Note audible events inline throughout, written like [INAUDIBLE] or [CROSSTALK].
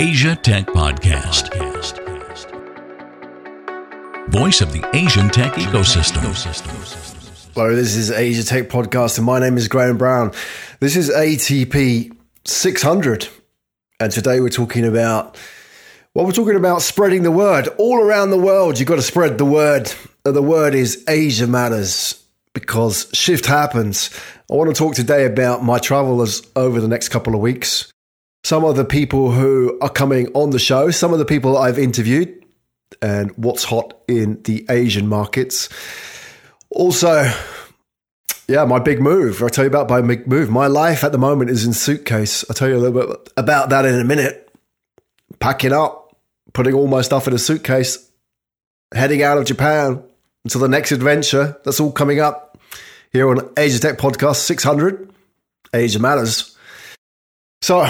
Asia Tech Podcast. Voice of the Asian tech ecosystem. Hello, this is Asia Tech Podcast, and my name is Graham Brown. This is ATP 600, and today we're talking about well, we're talking about spreading the word all around the world. You've got to spread the word. The word is Asia matters because shift happens. I want to talk today about my travels over the next couple of weeks. Some of the people who are coming on the show, some of the people I've interviewed, and what's hot in the Asian markets. Also, yeah, my big move. I'll tell you about my big move. My life at the moment is in suitcase. I'll tell you a little bit about that in a minute. Packing up, putting all my stuff in a suitcase, heading out of Japan until the next adventure. That's all coming up here on Asia Tech Podcast 600. Asia Matters. So,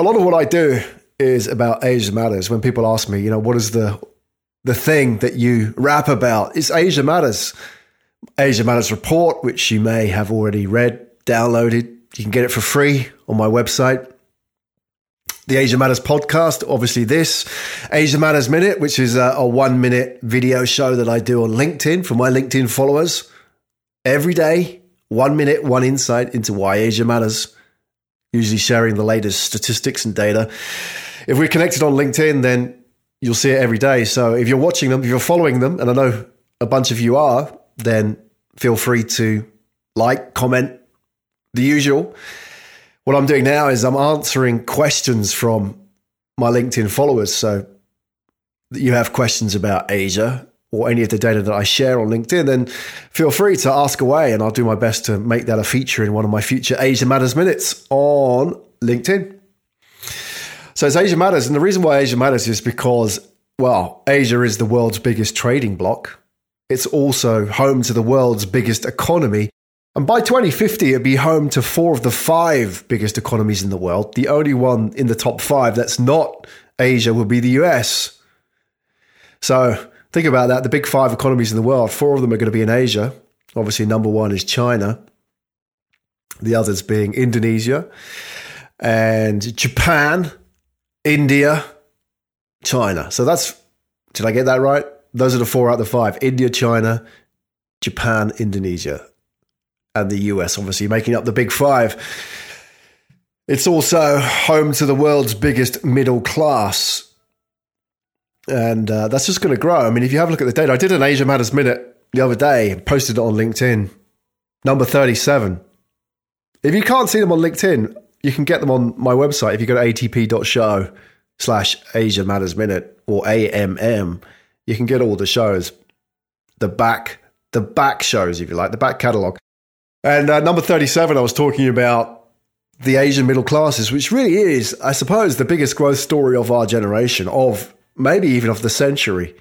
a lot of what I do is about Asia Matters. When people ask me, you know, what is the the thing that you rap about? It's Asia Matters. Asia Matters report, which you may have already read, downloaded. You can get it for free on my website. The Asia Matters podcast, obviously, this Asia Matters Minute, which is a, a one minute video show that I do on LinkedIn for my LinkedIn followers. Every day, one minute, one insight into why Asia matters, usually sharing the latest statistics and data. If we're connected on LinkedIn, then you'll see it every day. So if you're watching them, if you're following them, and I know a bunch of you are, then feel free to like, comment, the usual. What I'm doing now is I'm answering questions from my LinkedIn followers. So you have questions about Asia or any of the data that I share on LinkedIn, then feel free to ask away and I'll do my best to make that a feature in one of my future Asia Matters minutes on LinkedIn. So it's Asia Matters. And the reason why Asia Matters is because, well, Asia is the world's biggest trading bloc. It's also home to the world's biggest economy. And by 2050, it'd be home to four of the five biggest economies in the world. The only one in the top five that's not Asia would be the US. So think about that. The big five economies in the world, four of them are going to be in Asia. Obviously, number one is China, the others being Indonesia and Japan, India, China. So that's, did I get that right? Those are the four out of the five India, China, Japan, Indonesia, and the US, obviously, making up the big five. It's also home to the world's biggest middle class. And uh, that's just going to grow. I mean, if you have a look at the data, I did an Asia Matters Minute the other day, and posted it on LinkedIn, number 37. If you can't see them on LinkedIn, you can get them on my website. If you go to atp.show slash Asia Matters Minute or AMM, you can get all the shows, the back, the back shows, if you like, the back catalog. And uh, number 37, I was talking about the Asian middle classes, which really is, I suppose, the biggest growth story of our generation, of maybe even of the century.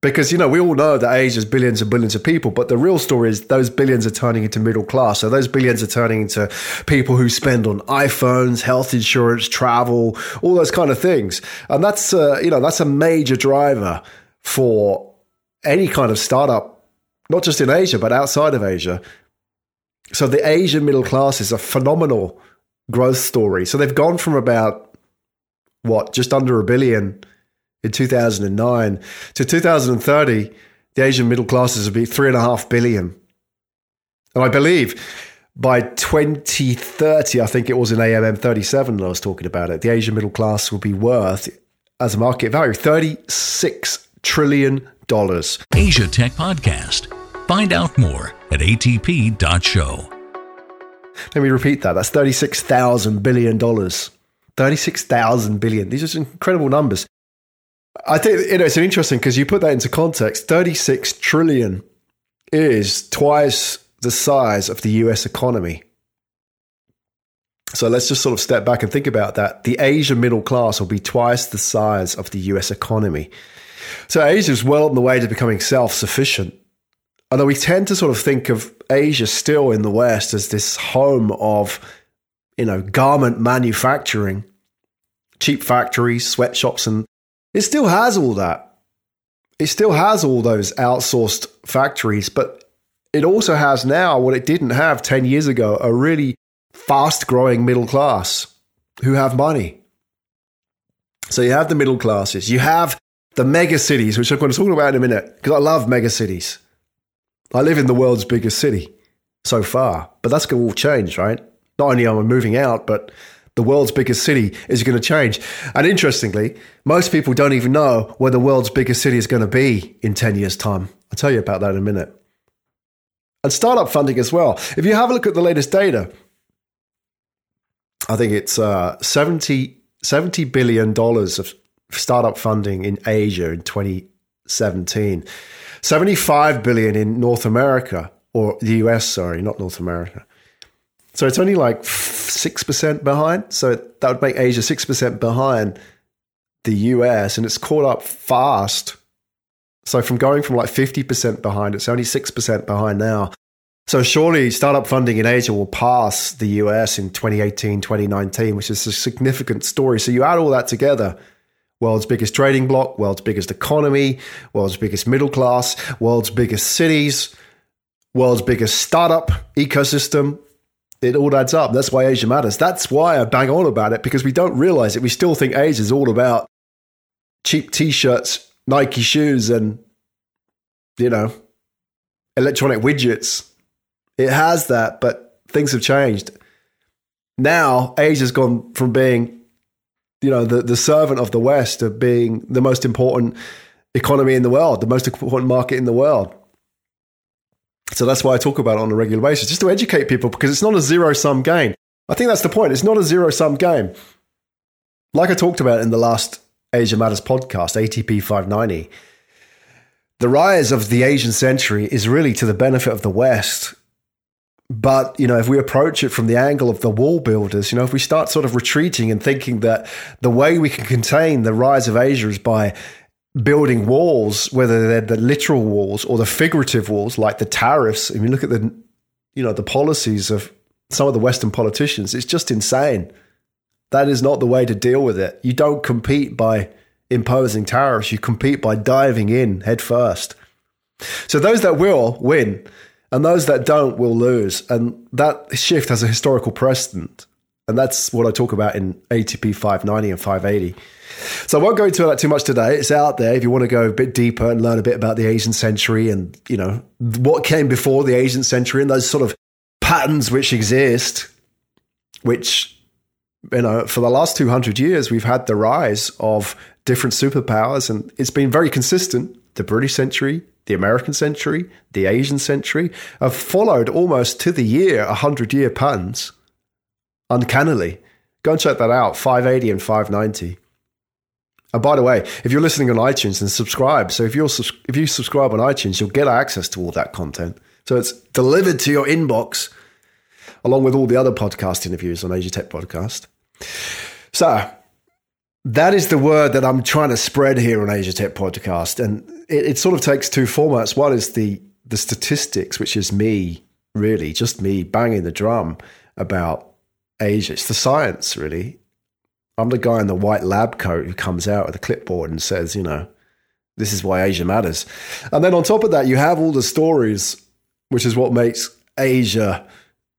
Because, you know, we all know that Asia's billions and billions of people, but the real story is those billions are turning into middle class. So those billions are turning into people who spend on iPhones, health insurance, travel, all those kind of things. And that's, uh, you know, that's a major driver for any kind of startup, not just in Asia, but outside of Asia. So the Asian middle class is a phenomenal growth story. So they've gone from about, what, just under a billion in 2009 to 2030, the Asian middle classes will be three and a half billion. And I believe by 2030, I think it was in AMM 37 that I was talking about it, the Asian middle class will be worth, as a market value, $36 trillion. Asia Tech Podcast. Find out more at atp.show. Let me repeat that. That's $36,000 billion. 36,000 billion. These are incredible numbers. I think you know it's interesting because you put that into context. Thirty-six trillion is twice the size of the U.S. economy. So let's just sort of step back and think about that. The Asian middle class will be twice the size of the U.S. economy. So Asia is well on the way to becoming self-sufficient. Although we tend to sort of think of Asia still in the West as this home of, you know, garment manufacturing, cheap factories, sweatshops, and it still has all that. It still has all those outsourced factories, but it also has now what it didn't have 10 years ago a really fast growing middle class who have money. So you have the middle classes, you have the mega cities, which I'm going to talk about in a minute because I love mega cities. I live in the world's biggest city so far, but that's going to all change, right? Not only am I moving out, but the world's biggest city is going to change. And interestingly, most people don't even know where the world's biggest city is going to be in 10 years' time. I'll tell you about that in a minute. And startup funding as well. If you have a look at the latest data, I think it's uh, 70, $70 billion of startup funding in Asia in 2017. 75 billion in North America or the US, sorry, not North America. So it's only like 6% behind. So that would make Asia 6% behind the US and it's caught up fast. So from going from like 50% behind, it's only 6% behind now. So surely startup funding in Asia will pass the US in 2018, 2019, which is a significant story. So you add all that together world's biggest trading bloc, world's biggest economy, world's biggest middle class, world's biggest cities, world's biggest startup ecosystem. It all adds up. That's why Asia matters. That's why I bang on about it because we don't realize it. We still think Asia is all about cheap t shirts, Nike shoes, and, you know, electronic widgets. It has that, but things have changed. Now, Asia's gone from being you know, the, the servant of the West of being the most important economy in the world, the most important market in the world. So that's why I talk about it on a regular basis, just to educate people because it's not a zero sum game. I think that's the point. It's not a zero sum game. Like I talked about in the last Asia Matters podcast, ATP 590, the rise of the Asian century is really to the benefit of the West but, you know, if we approach it from the angle of the wall builders, you know, if we start sort of retreating and thinking that the way we can contain the rise of Asia is by building walls, whether they're the literal walls or the figurative walls, like the tariffs, I mean, look at the, you know, the policies of some of the Western politicians, it's just insane. That is not the way to deal with it. You don't compete by imposing tariffs, you compete by diving in head first. So those that will win and those that don't will lose. And that shift has a historical precedent. And that's what I talk about in ATP 590 and 580. So I won't go into that too much today. It's out there if you want to go a bit deeper and learn a bit about the Asian century and, you know, what came before the Asian century and those sort of patterns which exist, which, you know, for the last 200 years, we've had the rise of different superpowers and it's been very consistent. The British century, the American century, the Asian century, have followed almost to the year 100 year patterns. Uncannily. Go and check that out 580 and 590. And by the way, if you're listening on iTunes and subscribe, so if you're if you subscribe on iTunes, you'll get access to all that content. So it's delivered to your inbox, along with all the other podcast interviews on Asia Tech Podcast. So that is the word that I'm trying to spread here on Asia Tech Podcast, and it, it sort of takes two formats. One is the the statistics, which is me, really, just me banging the drum about Asia. It's the science, really. I'm the guy in the white lab coat who comes out with a clipboard and says, you know, this is why Asia matters. And then on top of that, you have all the stories, which is what makes Asia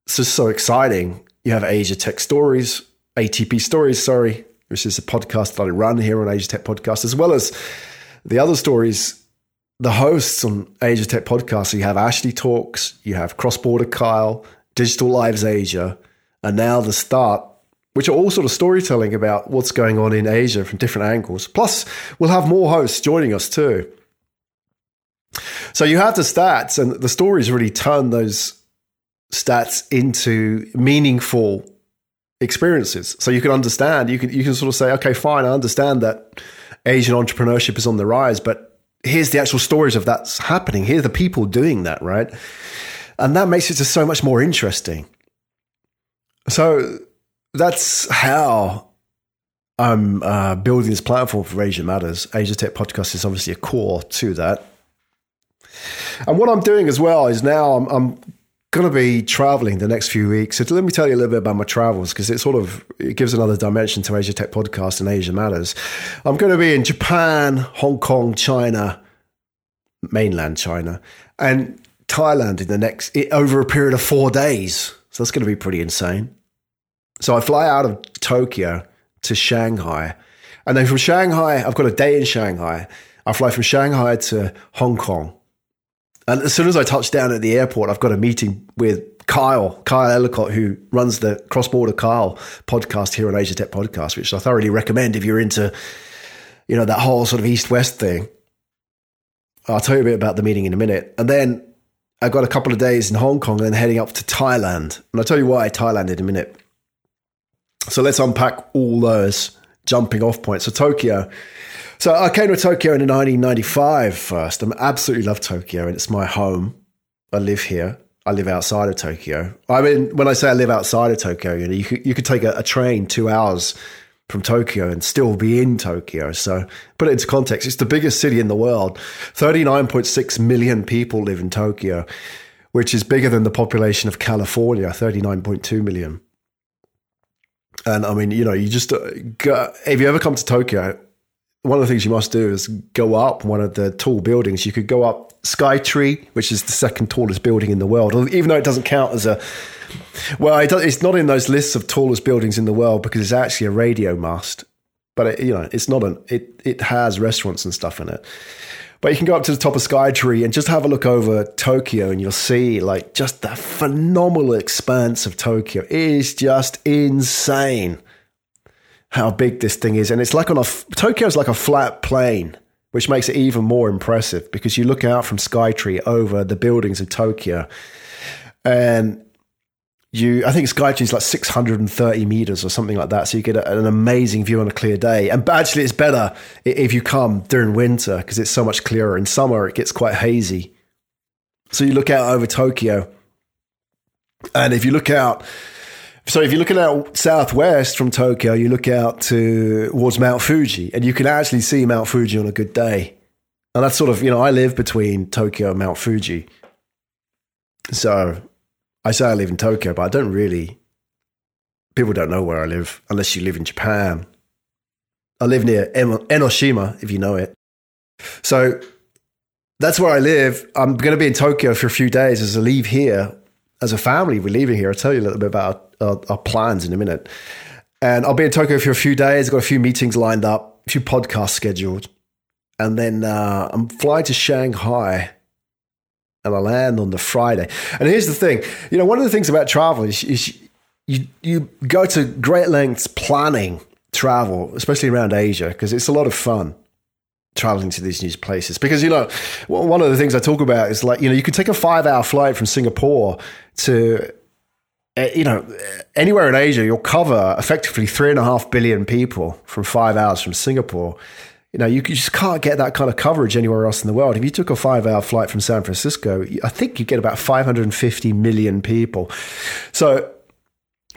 just so exciting. You have Asia Tech Stories, ATP Stories, sorry, which is a podcast that I run here on Asia Tech Podcast, as well as the other stories. The hosts on Asia Tech Podcast, you have Ashley Talks, you have Cross Border Kyle, Digital Lives Asia, and now the start, which are all sort of storytelling about what's going on in Asia from different angles. Plus, we'll have more hosts joining us too. So you have the stats, and the stories really turn those stats into meaningful experiences. So you can understand, you can you can sort of say, okay, fine, I understand that Asian entrepreneurship is on the rise, but here's the actual stories of that's happening. Here are the people doing that, right? And that makes it just so much more interesting. So that's how I'm uh, building this platform for Asia Matters. Asia Tech Podcast is obviously a core to that. And what I'm doing as well is now I'm, I'm going to be traveling the next few weeks. So let me tell you a little bit about my travels because it sort of it gives another dimension to Asia Tech Podcast and Asia Matters. I'm going to be in Japan, Hong Kong, China, mainland China, and Thailand in the next over a period of four days. So that's going to be pretty insane. So I fly out of Tokyo to Shanghai, And then from Shanghai, I've got a day in Shanghai. I fly from Shanghai to Hong Kong. And as soon as I touch down at the airport, I've got a meeting with Kyle, Kyle Ellicott, who runs the Cross Border Kyle podcast here on Asia Tech Podcast, which I thoroughly recommend if you're into, you know, that whole sort of East West thing. I'll tell you a bit about the meeting in a minute. And then I got a couple of days in Hong Kong and then heading up to Thailand. And I'll tell you why Thailand in a minute. So let's unpack all those jumping off points. So Tokyo. So I came to Tokyo in 1995 first. I absolutely love Tokyo and it's my home. I live here. I live outside of Tokyo. I mean, when I say I live outside of Tokyo, you know, you could, you could take a, a train two hours from Tokyo and still be in Tokyo. So put it into context, it's the biggest city in the world. 39.6 million people live in Tokyo, which is bigger than the population of California, 39.2 million. And I mean, you know, you just, uh, go, if you ever come to Tokyo, one of the things you must do is go up one of the tall buildings. You could go up Skytree, which is the second tallest building in the world, even though it doesn't count as a well, it's not in those lists of tallest buildings in the world because it's actually a radio mast. But it, you know, it's not an it. It has restaurants and stuff in it. But you can go up to the top of Skytree and just have a look over Tokyo, and you'll see like just the phenomenal expanse of Tokyo. It is just insane how big this thing is. And it's like on a, Tokyo is like a flat plane, which makes it even more impressive because you look out from Skytree over the buildings of Tokyo and you, I think Skytree is like 630 meters or something like that. So you get an amazing view on a clear day. And actually, it's better if you come during winter because it's so much clearer. In summer, it gets quite hazy. So you look out over Tokyo. And if you look out so if you're looking out southwest from Tokyo, you look out to, towards Mount Fuji, and you can actually see Mount Fuji on a good day. And that's sort of, you know, I live between Tokyo and Mount Fuji. So I say I live in Tokyo, but I don't really, people don't know where I live unless you live in Japan. I live near Enoshima, if you know it. So that's where I live. I'm going to be in Tokyo for a few days as I leave here. As a family, we're leaving here. I'll tell you a little bit about our, our plans in a minute. And I'll be in Tokyo for a few days. I've got a few meetings lined up, a few podcasts scheduled. And then uh, I'm flying to Shanghai and I land on the Friday. And here's the thing you know, one of the things about travel is, is you, you go to great lengths planning travel, especially around Asia, because it's a lot of fun traveling to these new places. Because, you know, one of the things I talk about is like, you know, you could take a five hour flight from Singapore to uh, you know, anywhere in Asia, you'll cover effectively three and a half billion people from five hours from Singapore. You know, you just can't get that kind of coverage anywhere else in the world. If you took a five hour flight from San Francisco, I think you get about 550 million people. So,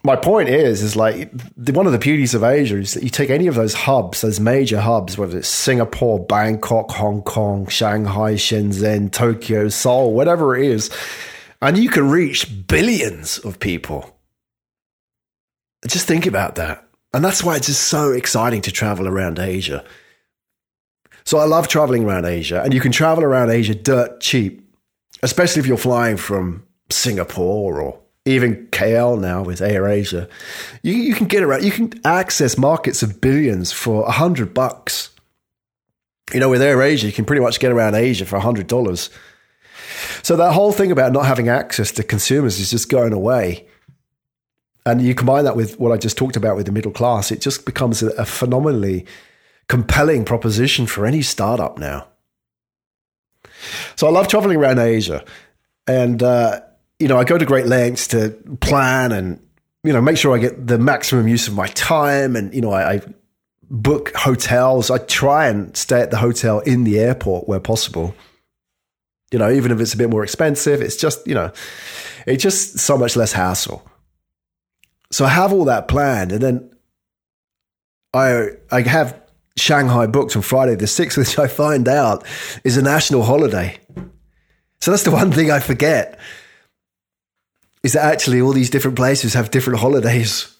my point is, is like one of the beauties of Asia is that you take any of those hubs, those major hubs, whether it's Singapore, Bangkok, Hong Kong, Shanghai, Shenzhen, Tokyo, Seoul, whatever it is, and you can reach billions of people. Just think about that. And that's why it's just so exciting to travel around Asia. So I love traveling around Asia, and you can travel around Asia dirt cheap, especially if you're flying from Singapore or even KL now with AirAsia. You, you can get around, you can access markets of billions for a hundred bucks. You know, with AirAsia, you can pretty much get around Asia for a hundred dollars. So that whole thing about not having access to consumers is just going away. And you combine that with what I just talked about with the middle class, it just becomes a, a phenomenally compelling proposition for any startup now. So I love traveling around Asia. And, uh, you know, I go to great lengths to plan and, you know, make sure I get the maximum use of my time. And, you know, I, I book hotels. I try and stay at the hotel in the airport where possible. You know, even if it's a bit more expensive, it's just, you know, it's just so much less hassle. So I have all that planned and then I I have Shanghai booked on Friday the 6th, which I find out is a national holiday. So that's the one thing I forget is that actually all these different places have different holidays.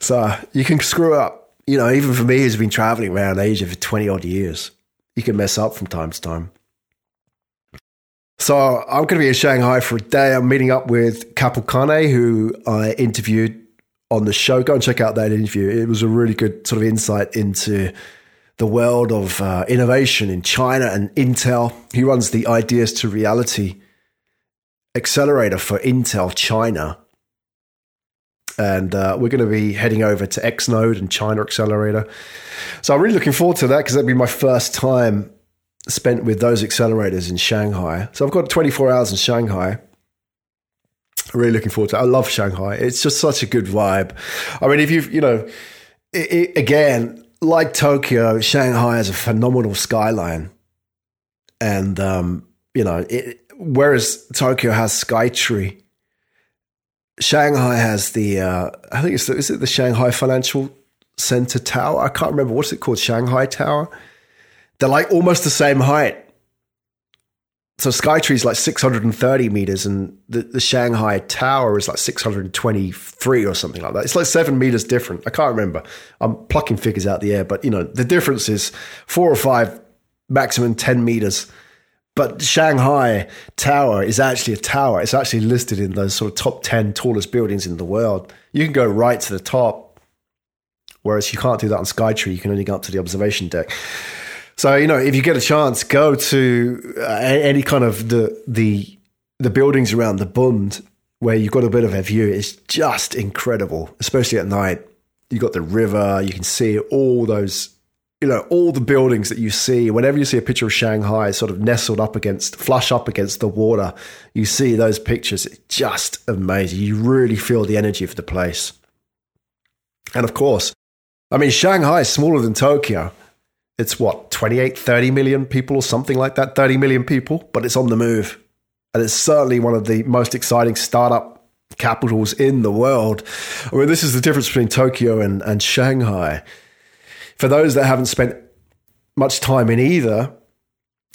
So you can screw up. You know, even for me who's been traveling around Asia for 20 odd years, you can mess up from time to time. So I'm going to be in Shanghai for a day. I'm meeting up with Kapil Kane, who I interviewed on the show. Go and check out that interview. It was a really good sort of insight into the world of uh, innovation in China and Intel. He runs the Ideas to Reality accelerator for Intel China. And uh, we're going to be heading over to Xnode and China Accelerator. So I'm really looking forward to that because that'll be my first time spent with those accelerators in Shanghai. So I've got 24 hours in Shanghai really looking forward to it. I love Shanghai. It's just such a good vibe. I mean, if you've, you know, it, it, again, like Tokyo, Shanghai has a phenomenal skyline. And, um, you know, it, whereas Tokyo has Skytree, Shanghai has the, uh, I think it's, the, is it the Shanghai Financial Center Tower? I can't remember. What's it called? Shanghai Tower? They're like almost the same height so Skytree is like 630 meters, and the, the Shanghai Tower is like 623 or something like that. It's like seven meters different. I can't remember. I'm plucking figures out the air, but you know the difference is four or five, maximum 10 meters. But Shanghai Tower is actually a tower. It's actually listed in those sort of top 10 tallest buildings in the world. You can go right to the top, whereas you can't do that on Skytree. You can only go up to the observation deck. So you know, if you get a chance, go to uh, any kind of the the the buildings around the Bund where you've got a bit of a view. It's just incredible, especially at night. You've got the river. You can see all those, you know, all the buildings that you see. Whenever you see a picture of Shanghai, sort of nestled up against, flush up against the water, you see those pictures. It's just amazing. You really feel the energy of the place. And of course, I mean, Shanghai is smaller than Tokyo it's what 28 30 million people or something like that 30 million people but it's on the move. And it's certainly one of the most exciting startup capitals in the world. I mean this is the difference between tokyo and, and shanghai. For those that haven't spent much time in either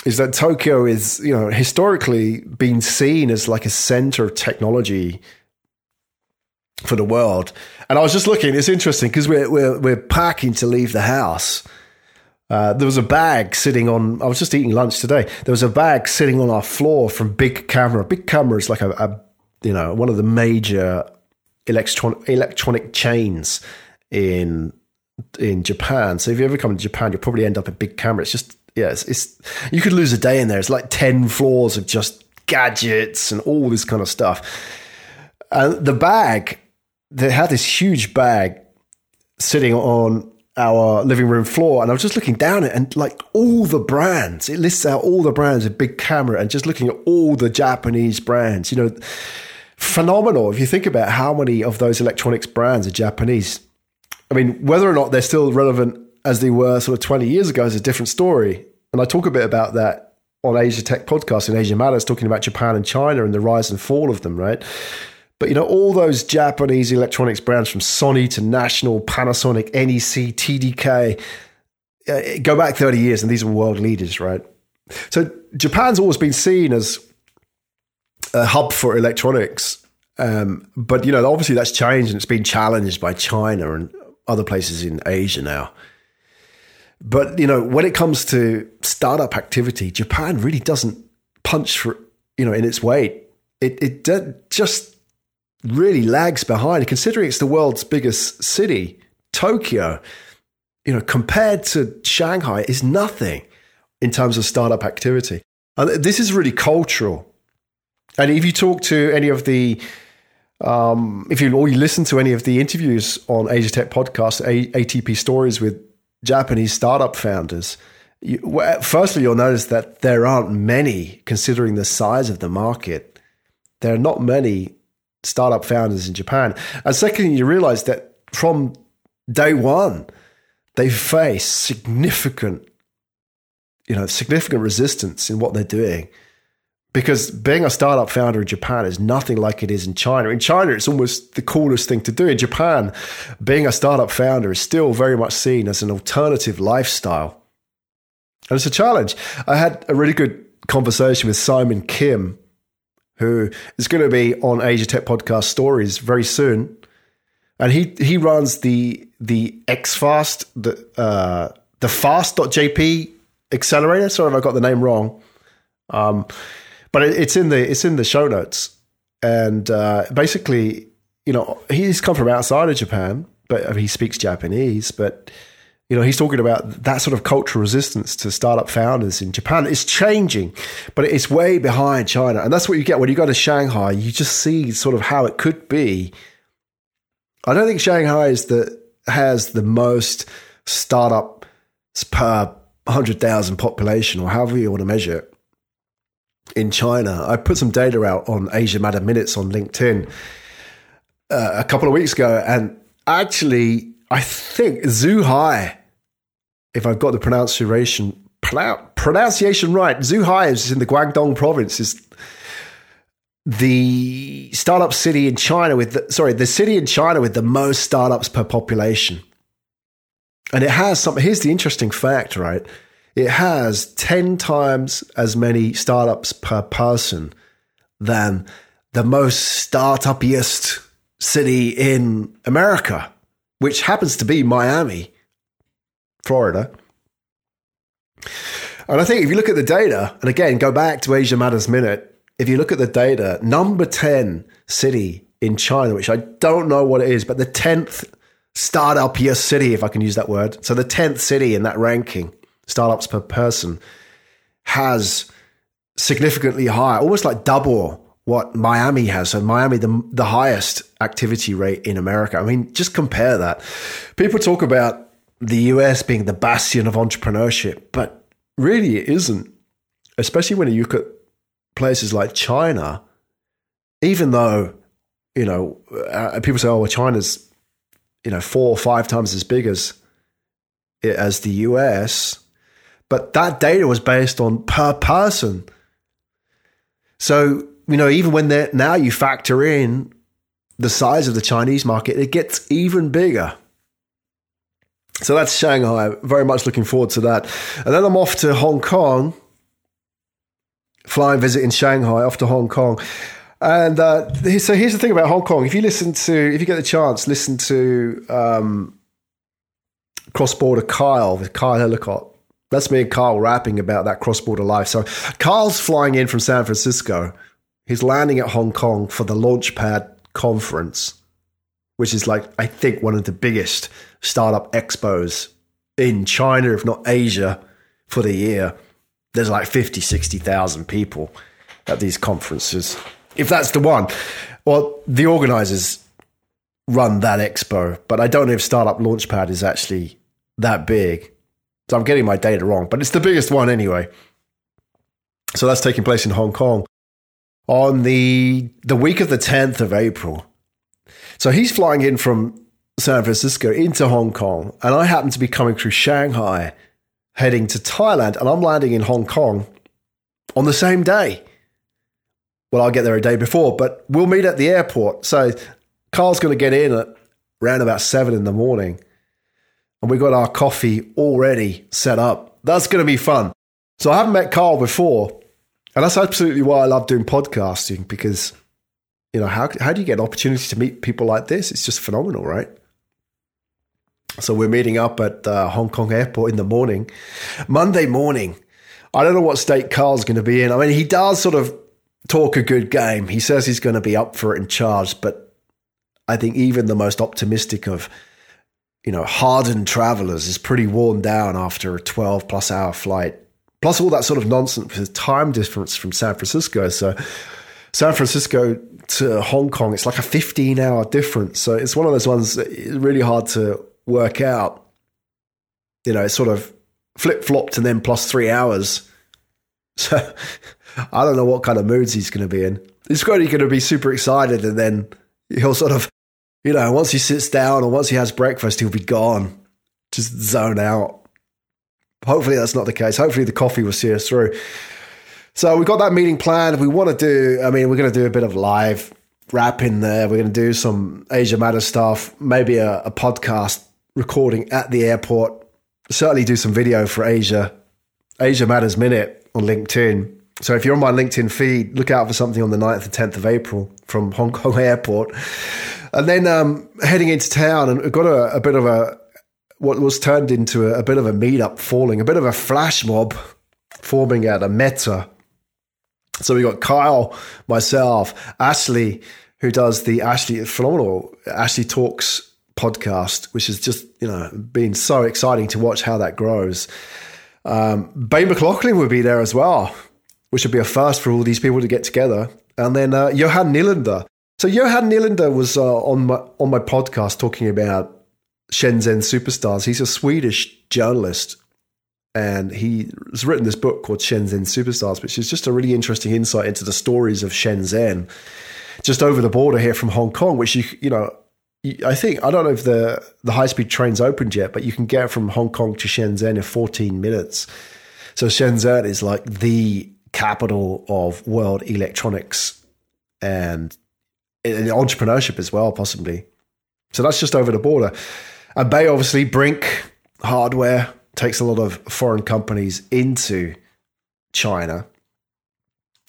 is that tokyo is you know historically been seen as like a center of technology for the world. And i was just looking it's interesting because we're, we're, we're packing to leave the house uh, there was a bag sitting on. I was just eating lunch today. There was a bag sitting on our floor from Bic Camera. Bic Camera is like a, a you know one of the major electronic electronic chains in in Japan. So if you ever come to Japan, you'll probably end up at Bic Camera. It's just yeah, it's, it's you could lose a day in there. It's like ten floors of just gadgets and all this kind of stuff. And the bag, they had this huge bag sitting on our living room floor and I was just looking down it and like all the brands, it lists out all the brands, a Bic Camera and just looking at all the Japanese brands, you know, phenomenal. If you think about how many of those electronics brands are Japanese, I mean, whether or not they're still relevant as they were sort of 20 years ago is a different story. And I talk a bit about that on Asia Tech podcast and Asia Matters, talking about Japan and China and the rise and fall of them, right? But you know, all those Japanese electronics brands from Sony to National, Panasonic, NEC, TDK, uh, go back 30 years and these are world leaders, right? So Japan's always been seen as a hub for electronics. Um, but you know, obviously that's changed and it's been challenged by China and other places in Asia now. But you know, when it comes to startup activity, Japan really doesn't punch for you know in its weight. It it just really lags behind, considering it's the world's biggest city, Tokyo. You know, compared to Shanghai, is nothing in terms of startup activity. And this is really cultural. And if you talk to any of the, um, if you or you listen to any of the interviews on Asia Tech podcast, A- ATP stories with Japanese startup founders, you, well, firstly, you'll notice that there aren't many, considering the size of the market. There are not many startup founders in Japan. And secondly, you realize that from day one, they face significant, you know, significant resistance in what they're doing. Because being a startup founder in Japan is nothing like it is in China. In China, it's almost the coolest thing to do. In Japan, being a startup founder is still very much seen as an alternative lifestyle. And it's a challenge. I had a really good conversation with Simon Kim, who is going to be on Asia Tech Podcast Stories very soon. And he he runs the the XFast, the uh, the fast.jp accelerator. Sorry if I got the name wrong. Um, but it, it's in the it's in the show notes. And uh, basically, you know, he's come from outside of Japan, but he speaks Japanese. But you know, he's talking about that sort of cultural resistance to startup founders in Japan. It's changing, but it's way behind China, and that's what you get when you go to Shanghai. You just see sort of how it could be. I don't think Shanghai is the has the most startups per hundred thousand population, or however you want to measure it. In China, I put some data out on Asia Matter Minutes on LinkedIn uh, a couple of weeks ago, and actually, I think Zuhai, if I've got the pronunciation pronunciation right, Zhuhai is in the Guangdong province. Is the startup city in China with the, sorry the city in China with the most startups per population, and it has something. Here's the interesting fact, right? It has ten times as many startups per person than the most startupiest city in America, which happens to be Miami, Florida. And I think if you look at the data, and again, go back to Asia Matters Minute, if you look at the data, number 10 city in China, which I don't know what it is, but the 10th startupiest city, if I can use that word. So the 10th city in that ranking, startups per person, has significantly higher, almost like double what Miami has. So Miami, the the highest activity rate in America. I mean, just compare that. People talk about the US being the bastion of entrepreneurship, but really it isn't. Especially when you look at places like China, even though you know uh, people say, "Oh, well, China's you know four or five times as big as as the US," but that data was based on per person. So you know, even when they're now you factor in the size of the Chinese market, it gets even bigger. So that's Shanghai. Very much looking forward to that. And then I'm off to Hong Kong, flying visit in Shanghai, off to Hong Kong. And uh, so here's the thing about Hong Kong. If you listen to, if you get the chance, listen to um, Cross Border Kyle with Kyle Ellicott. That's me and Kyle rapping about that cross border life. So Kyle's flying in from San Francisco He's landing at Hong Kong for the Launchpad conference, which is like, I think, one of the biggest startup expos in China, if not Asia, for the year. There's like 50, 60,000 people at these conferences. If that's the one. Well, the organizers run that expo, but I don't know if Startup Launchpad is actually that big. So I'm getting my data wrong, but it's the biggest one anyway. So that's taking place in Hong Kong on the the week of the 10th of April. So he's flying in from San Francisco into Hong Kong, and I happen to be coming through Shanghai, heading to Thailand, and I'm landing in Hong Kong on the same day. Well, I'll get there a day before, but we'll meet at the airport. So Carl's going to get in at around about seven in the morning, and we've got our coffee already set up. That's going to be fun. So I haven't met Carl before, and that's absolutely why I love doing podcasting because, you know, how, how do you get an opportunity to meet people like this? It's just phenomenal, right? So we're meeting up at uh, Hong Kong airport in the morning, Monday morning. I don't know what state Carl's going to be in. I mean, he does sort of talk a good game. He says he's going to be up for it and charged, but I think even the most optimistic of, you know, hardened travelers is pretty worn down after a 12 plus hour flight plus all that sort of nonsense with the time difference from San Francisco. So San Francisco to Hong Kong, it's like a 15 hour difference. So it's one of those ones that is really hard to work out. You know, it's sort of flip flopped and then plus three hours. [LAUGHS] So I don't know what kind of moods he's going to be in. He's probably going to be super excited and then he'll sort of, you know, once he sits down or once he has breakfast, he'll be gone, just zone out. Hopefully that's not the case. Hopefully the coffee will see us through. So we've got that meeting planned. We want to do, I mean, we're going to do a bit of live rap in there. We're going to do some Asia Matter stuff, maybe a, a podcast recording at the airport. Certainly do some video for Asia, Asia Matters Minute on LinkedIn. So if you're on my LinkedIn feed, look out for something on the 9th and 10th of April from Hong Kong [LAUGHS] Airport. And then um, heading into town, and we've got a, a bit of a what was turned into a, a bit of a meetup falling, a bit of a flash mob forming at a meta. So we got Kyle, myself, Ashley, who does the Ashley phenomenal Ashley Talks podcast, which has just you know been so exciting to watch how that grows. Um, Bay McLaughlin would be there as well, which would be a first for all these people to get together. And then uh, Johan Nylander. So Johan Nylander was uh, on my on my podcast talking about Shenzhen superstars. He's a Swedish journalist, and he's written this book called Shenzhen Superstars, which is just a really interesting insight into the stories of Shenzhen, just over the border here from Hong Kong. Which you you know, I think I don't know if the the high speed train's opened yet, but you can get from Hong Kong to Shenzhen in 14 minutes. So Shenzhen is like the capital of world electronics and, and entrepreneurship as well, possibly. So that's just over the border. And Bay, obviously, Brinc hardware takes a lot of foreign companies into China,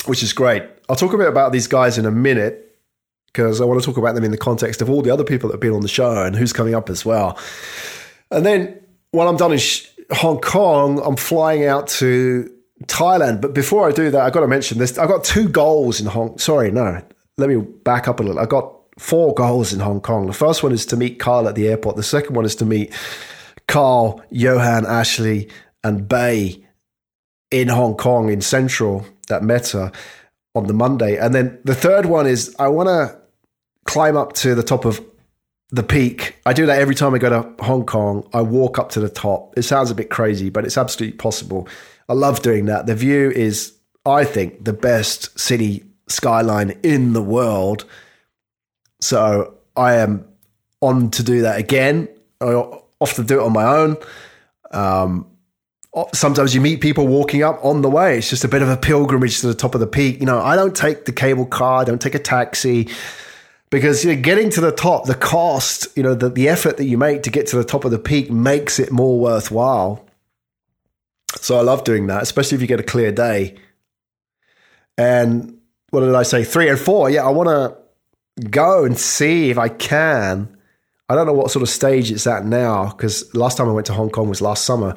which is great. I'll talk a bit about these guys in a minute because I want to talk about them in the context of all the other people that have been on the show and who's coming up as well. And then when I'm done in Hong Kong, I'm flying out to Thailand. But before I do that, I've got to mention this. I've got two goals in Hong. Sorry, no. Let me back up a little. I've got four goals in Hong Kong. The first one is to meet Carl at the airport. The second one is to meet Carl, Johan, Ashley, and Bay in Hong Kong in Central that Meta on the Monday. And then the third one is I want to climb up to the top of the peak. I do that every time I go to Hong Kong. I walk up to the top. It sounds a bit crazy, but it's absolutely possible. I love doing that. The view is, I think, the best city skyline in the world. So I am on to do that again. I often do it on my own. Um, sometimes you meet people walking up on the way. It's just a bit of a pilgrimage to the top of the peak. You know, I don't take the cable car, I don't take a taxi because you know, getting to the top, the cost, you know, the, the effort that you make to get to the top of the peak makes it more worthwhile. So I love doing that, especially if you get a clear day. And what did I say? Three and four. Yeah, I want to go and see if I can. I don't know what sort of stage it's at now because last time I went to Hong Kong was last summer.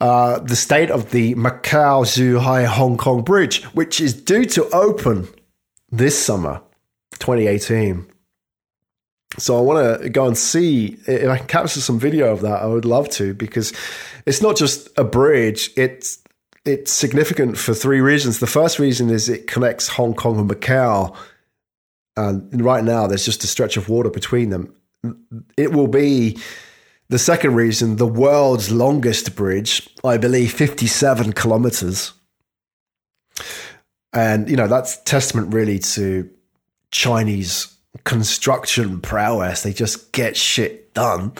Uh, the state of the Macau Zhuhai Hong Kong Bridge, which is due to open this summer, 2018. So I want to go and see if I can capture some video of that. I would love to because it's not just a bridge. It's it's significant for three reasons. The first reason is it connects Hong Kong and Macau and right now, there's just a stretch of water between them. It will be the second reason the world's longest bridge, I believe 57 kilometers. And, you know, that's testament really to Chinese construction prowess. They just get shit done.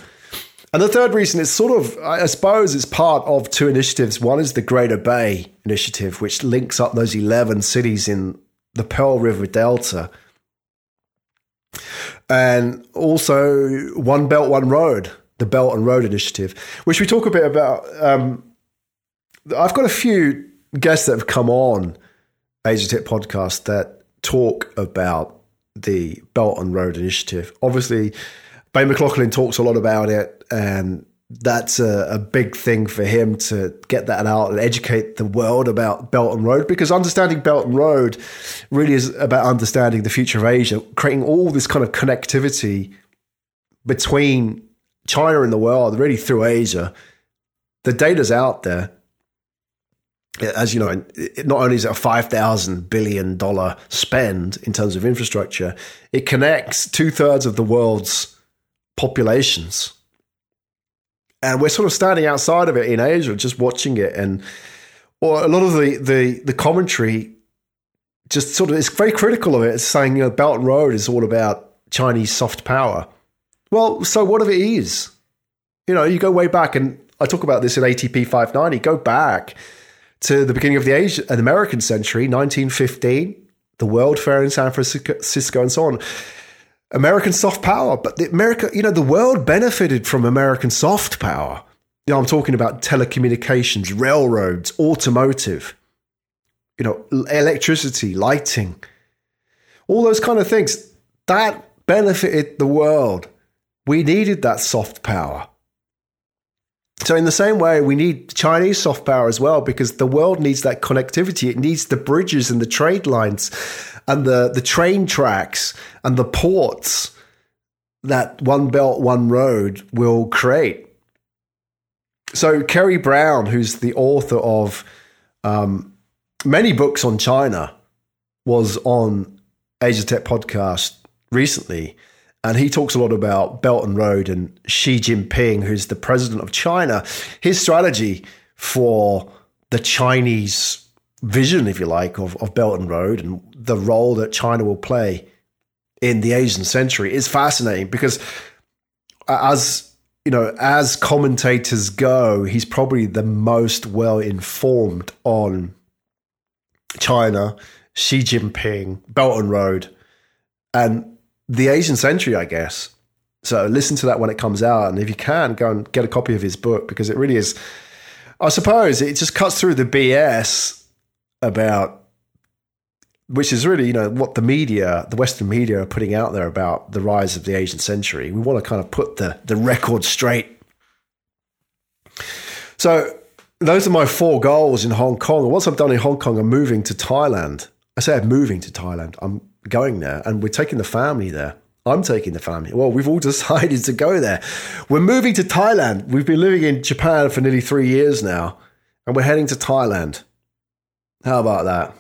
And the third reason is sort of, I suppose, it's part of two initiatives. One is the Greater Bay Initiative, which links up those 11 cities in the Pearl River Delta and also One Belt, One Road, the Belt and Road Initiative, which we talk a bit about. Um, I've got a few guests that have come on Asia Tech podcast that talk about the Belt and Road Initiative. Obviously, Bay McLaughlin talks a lot about it, and that's a, a, big thing for him to get that out and educate the world about Belt and Road because understanding Belt and Road really is about understanding the future of Asia, creating all this kind of connectivity between China and the world, really through Asia. The data's out there. As you know, not only is it a $5,000 billion spend in terms of infrastructure, it connects two thirds of the world's populations and we're sort of standing outside of it in Asia, just watching it, and or a lot of the the the commentary just sort of is very critical of it. It's saying you know Belt and Road is all about Chinese soft power. Well, so what if it is? You know, you go way back, and I talk about this in ATP 590. Go back to the beginning of the Asian, an American century, 1915, the World Fair in San Francisco, and so on American soft power. But the America, you know, the world benefited from American soft power. You know, I'm talking about telecommunications, railroads, automotive, you know, electricity, lighting, all those kind of things. That benefited the world. We needed that soft power. So, in the same way, we need Chinese soft power as well because the world needs that connectivity. It needs the bridges and the trade lines and the, the train tracks and the ports that One Belt, One Road will create. So, Kerry Brown, who's the author of um, many books on China, was on Asia Tech podcast recently and he talks a lot about Belt and Road and Xi Jinping, who's the president of China. His strategy for the Chinese vision, if you like, of, of Belt and Road and the role that China will play in the Asian century is fascinating because as you know, as commentators go, he's probably the most well informed on China, Xi Jinping, Belt and Road, and the Asian Century, I guess. So listen to that when it comes out, and if you can, go and get a copy of his book because it really is. I suppose it just cuts through the BS about, which is really you know what the media, the Western media, are putting out there about the rise of the Asian century. We want to kind of put the the record straight. So those are my four goals in Hong Kong. Once I'm done in Hong Kong, I'm moving to Thailand. I say I'm moving to Thailand. I'm going there and we're taking the family there. I'm taking the family. Well, we've all [LAUGHS] decided to go there. We're moving to Thailand. We've been living in Japan for nearly three years now, and we're heading to Thailand. How about that?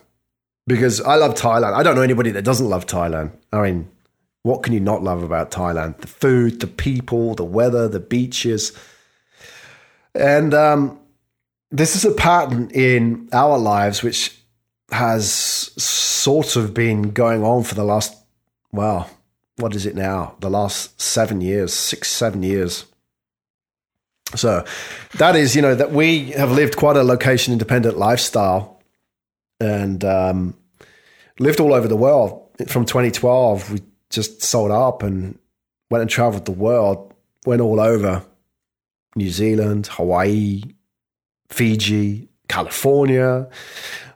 Because I love Thailand. I don't know anybody that doesn't love Thailand. I mean, what can you not love about Thailand? The food, the people, the weather, the beaches. And um, this is a pattern in our lives which has sort of been going on for the last, well, what is it now? The last seven years, six, seven years. So that is, you know, that we have lived quite a location independent lifestyle and um, lived all over the world. From 2012, we just sold up and went and traveled the world, went all over New Zealand, Hawaii, Fiji, California,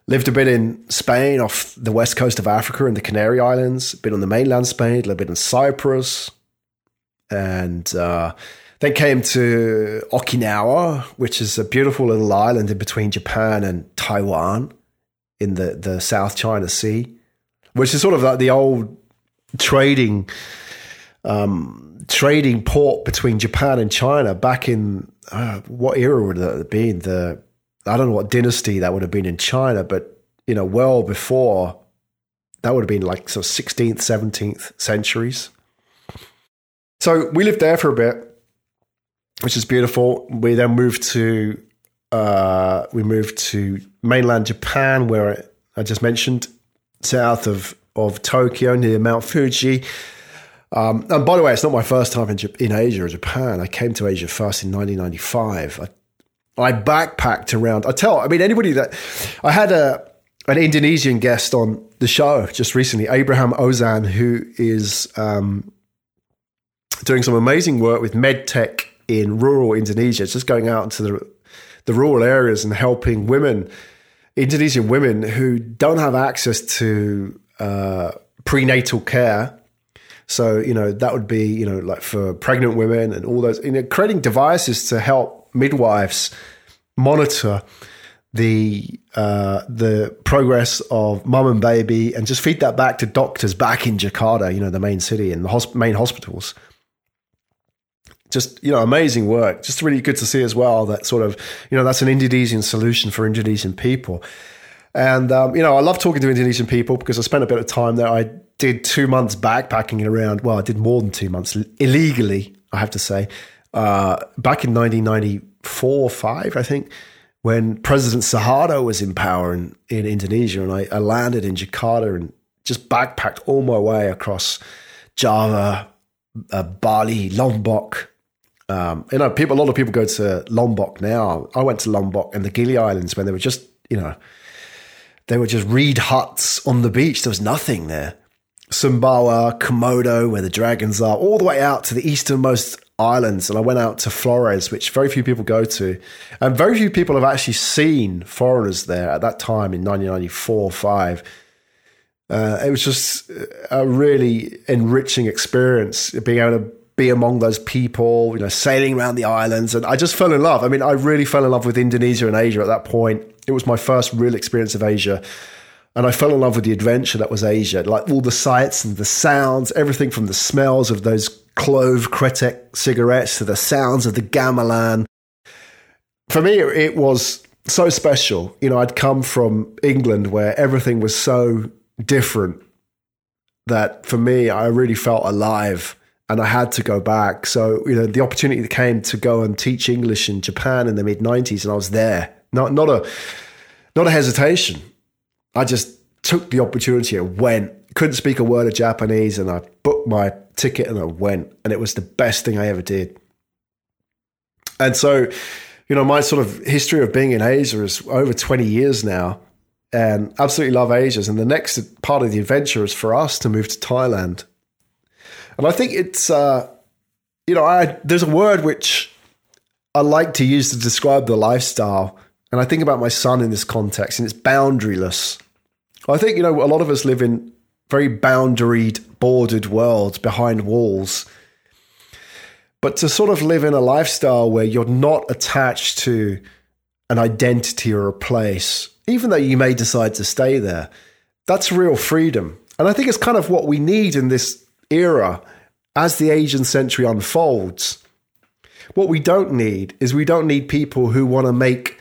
Lived a bit in Spain off the west coast of Africa and the Canary Islands, been on the mainland Spain, a little bit in Cyprus, and uh, then came to Okinawa, which is a beautiful little island in between Japan and Taiwan in the, the South China Sea, which is sort of like the old trading um, trading port between Japan and China back in uh, what era would that have been? The I don't know what dynasty that would have been in China, but you know, well before that would have been like so 16th, 17th centuries. So we lived there for a bit, which is beautiful. We then moved to uh, we moved to mainland Japan, where I just mentioned, south of of Tokyo near Mount Fuji. Um, and by the way, it's not my first time in, in Asia or Japan. I came to Asia first in 1995. I I backpacked around. I tell, I mean, anybody that I had a an Indonesian guest on the show just recently, Abraham Ozan, who is um, doing some amazing work with medtech in rural Indonesia. It's just going out into the the rural areas and helping women, Indonesian women who don't have access to uh, prenatal care. So you know that would be you know like for pregnant women and all those you know creating devices to help midwives monitor the uh, the progress of mum and baby and just feed that back to doctors back in Jakarta, you know, the main city and the hosp- main hospitals. Just you know, amazing work. Just really good to see as well that sort of you know that's an Indonesian solution for Indonesian people. And um, you know, I love talking to Indonesian people because I spent a bit of time there. I did two months backpacking around. Well, I did more than two months illegally, I have to say, uh, back in 1994 or five, I think, when President Suharto was in power in, in Indonesia. And I, I landed in Jakarta and just backpacked all my way across Java, uh, Bali, Lombok. Um, you know, people. A lot of people go to Lombok now. I went to Lombok and the Gili Islands when they were just, you know, they were just reed huts on the beach. There was nothing there. Sumbawa, Komodo, where the dragons are, all the way out to the easternmost islands and I went out to Flores, which very few people go to. And very few people have actually seen foreigners there at that time in 1994 5. Uh, it was just a really enriching experience being able to be among those people, you know, sailing around the islands. And I just fell in love. I mean, I really fell in love with Indonesia and Asia at that point. It was my first real experience of Asia. And I fell in love with the adventure that was Asia, like all the sights and the sounds, everything from the smells of those clove Kretek cigarettes to the sounds of the gamelan. For me, it was so special. You know, I'd come from England where everything was so different that for me, I really felt alive and I had to go back. So, you know, the opportunity that came to go and teach English in Japan in the mid 90s and I was there. Not not a not a hesitation. I just took the opportunity and went. Couldn't speak a word of Japanese and I booked my ticket and I went and it was the best thing I ever did. And so, you know, my sort of history of being in Asia is over 20 years now and absolutely love Asia. And the next part of the adventure is for us to move to Thailand and I think it's, uh, you know, I, there's a word which I like to use to describe the lifestyle. And I think about my son in this context, and it's boundaryless. I think, you know, a lot of us live in very boundaried, bordered worlds behind walls. But to sort of live in a lifestyle where you're not attached to an identity or a place, even though you may decide to stay there, that's real freedom. And I think it's kind of what we need in this era as the Asian century unfolds. What we don't need is we don't need people who want to make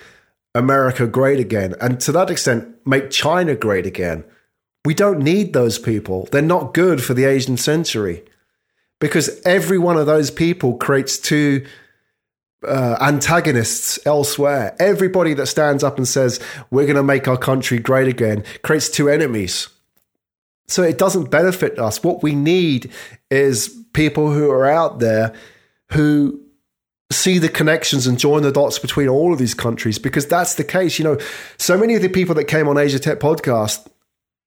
America great again. And to that extent, make China great again. We don't need those people. They're not good for the Asian century because every one of those people creates two uh, antagonists elsewhere. Everybody that stands up and says, we're going to make our country great again, creates two enemies. So it doesn't benefit us. What we need is people who are out there who see the connections and join the dots between all of these countries because that's the case. You know, so many of the people that came on Asia Tech podcast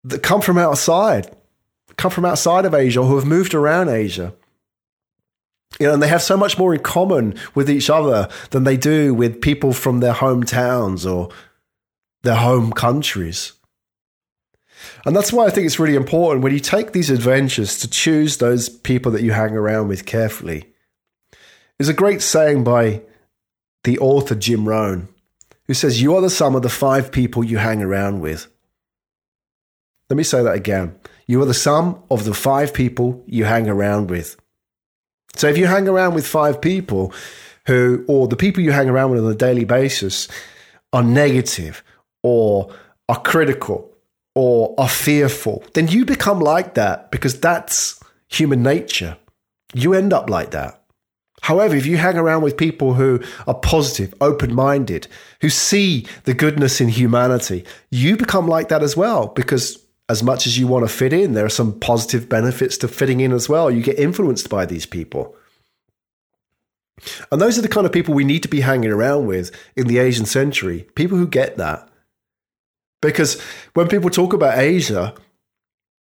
that come from outside, come from outside of Asia or who have moved around Asia. You know, and they have so much more in common with each other than they do with people from their hometowns or their home countries. And that's why I think it's really important when you take these adventures to choose those people that you hang around with carefully. There's a great saying by the author Jim Rohn, who says, You are the sum of the five people you hang around with. Let me say that again. You are the sum of the five people you hang around with. So if you hang around with five people who, or the people you hang around with on a daily basis, are negative or are critical or are fearful, then you become like that because that's human nature. You end up like that. However, if you hang around with people who are positive, open minded, who see the goodness in humanity, you become like that as well because as much as you want to fit in, there are some positive benefits to fitting in as well. You get influenced by these people. And those are the kind of people we need to be hanging around with in the Asian century people who get that. Because when people talk about Asia,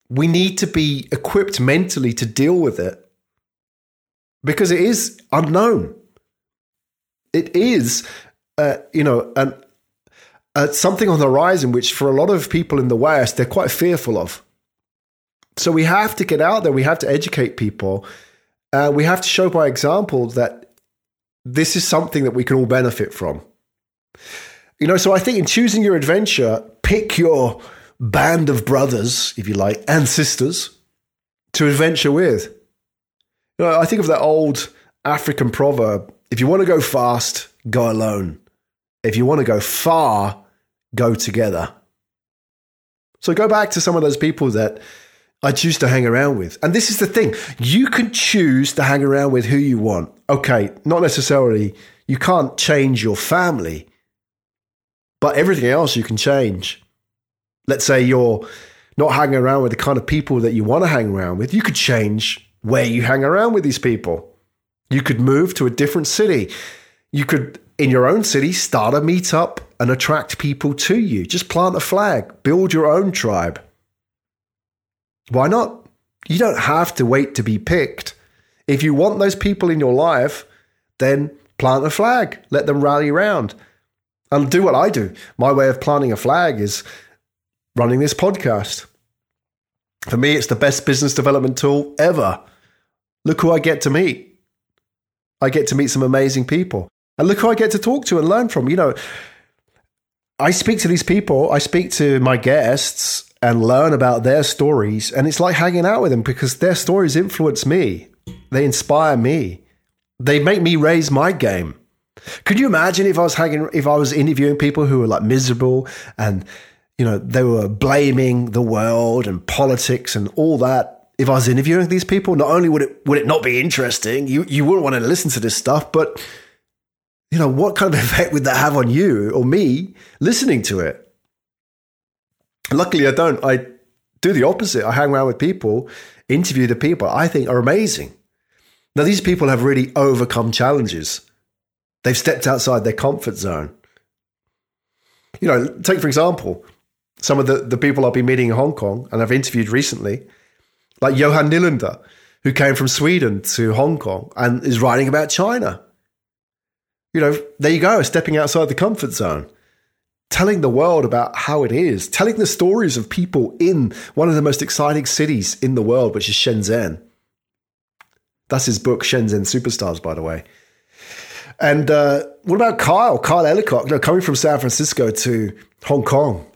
we need to be equipped mentally to deal with it because it is unknown. It is, uh, you know, an, uh, something on the horizon which, for a lot of people in the West, they're quite fearful of. So we have to get out there. We have to educate people. Uh, we have to show by example that this is something that we can all benefit from. You know, so I think in choosing your adventure, pick your band of brothers, if you like, and sisters to adventure with. You know, I think of that old African proverb if you want to go fast, go alone. If you want to go far, go together. So go back to some of those people that I choose to hang around with. And this is the thing you can choose to hang around with who you want. Okay, not necessarily, you can't change your family, but everything else you can change. Let's say you're not hanging around with the kind of people that you want to hang around with. You could change where you hang around with these people. You could move to a different city. You could, in your own city, start a meetup and attract people to you. Just plant a flag, build your own tribe. Why not? You don't have to wait to be picked. If you want those people in your life, then plant a flag, let them rally around and do what I do. My way of planting a flag is running this podcast. For me, it's the best business development tool ever. Look who I get to meet. I get to meet some amazing people. And look who I get to talk to and learn from. You know, I speak to these people, I speak to my guests and learn about their stories. And it's like hanging out with them because their stories influence me, they inspire me, they make me raise my game. Could you imagine if I was hanging, if I was interviewing people who were like miserable and, you know, they were blaming the world and politics and all that? If I was interviewing these people, not only would it would it not be interesting, you you wouldn't want to listen to this stuff, but you know, what kind of [LAUGHS] effect would that have on you or me listening to it? Luckily, I don't. I do the opposite. I hang around with people, interview the people I think are amazing. Now, these people have really overcome challenges. They've stepped outside their comfort zone. You know, take for example, some of the, the people I've been meeting in Hong Kong and I've interviewed recently, like Johan Nylander, who came from Sweden to Hong Kong and is writing about China. You know, there you go, stepping outside the comfort zone telling the world about how it is, telling the stories of people in one of the most exciting cities in the world, which is Shenzhen. That's his book, Shenzhen Superstars, by the way. And uh, what about Kyle, Kyle Ellicott, you know, coming from San Francisco to Hong Kong?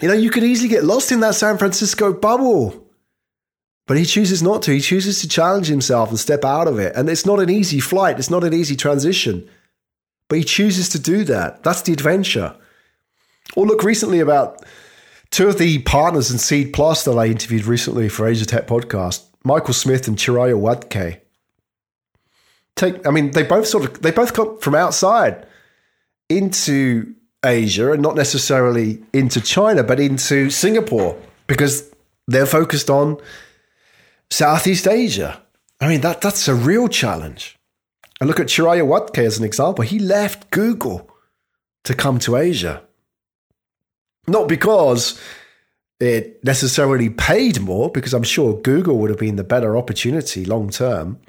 You know, you could easily get lost in that San Francisco bubble. But he chooses not to. He chooses to challenge himself and step out of it. And it's not an easy flight, it's not an easy transition. But he chooses to do that. That's the adventure. Or look recently about two of the partners in Seed Plus that I interviewed recently for Asia Tech Podcast, Michael Smith and Chiraya Wadke. Take, I mean, they both sort of they both come from outside into Asia and not necessarily into China, but into Singapore because they're focused on Southeast Asia. I mean, that that's a real challenge. And look at Chiraya Wadke as an example. He left Google to come to Asia. Not because it necessarily paid more, because I'm sure Google would have been the better opportunity long term,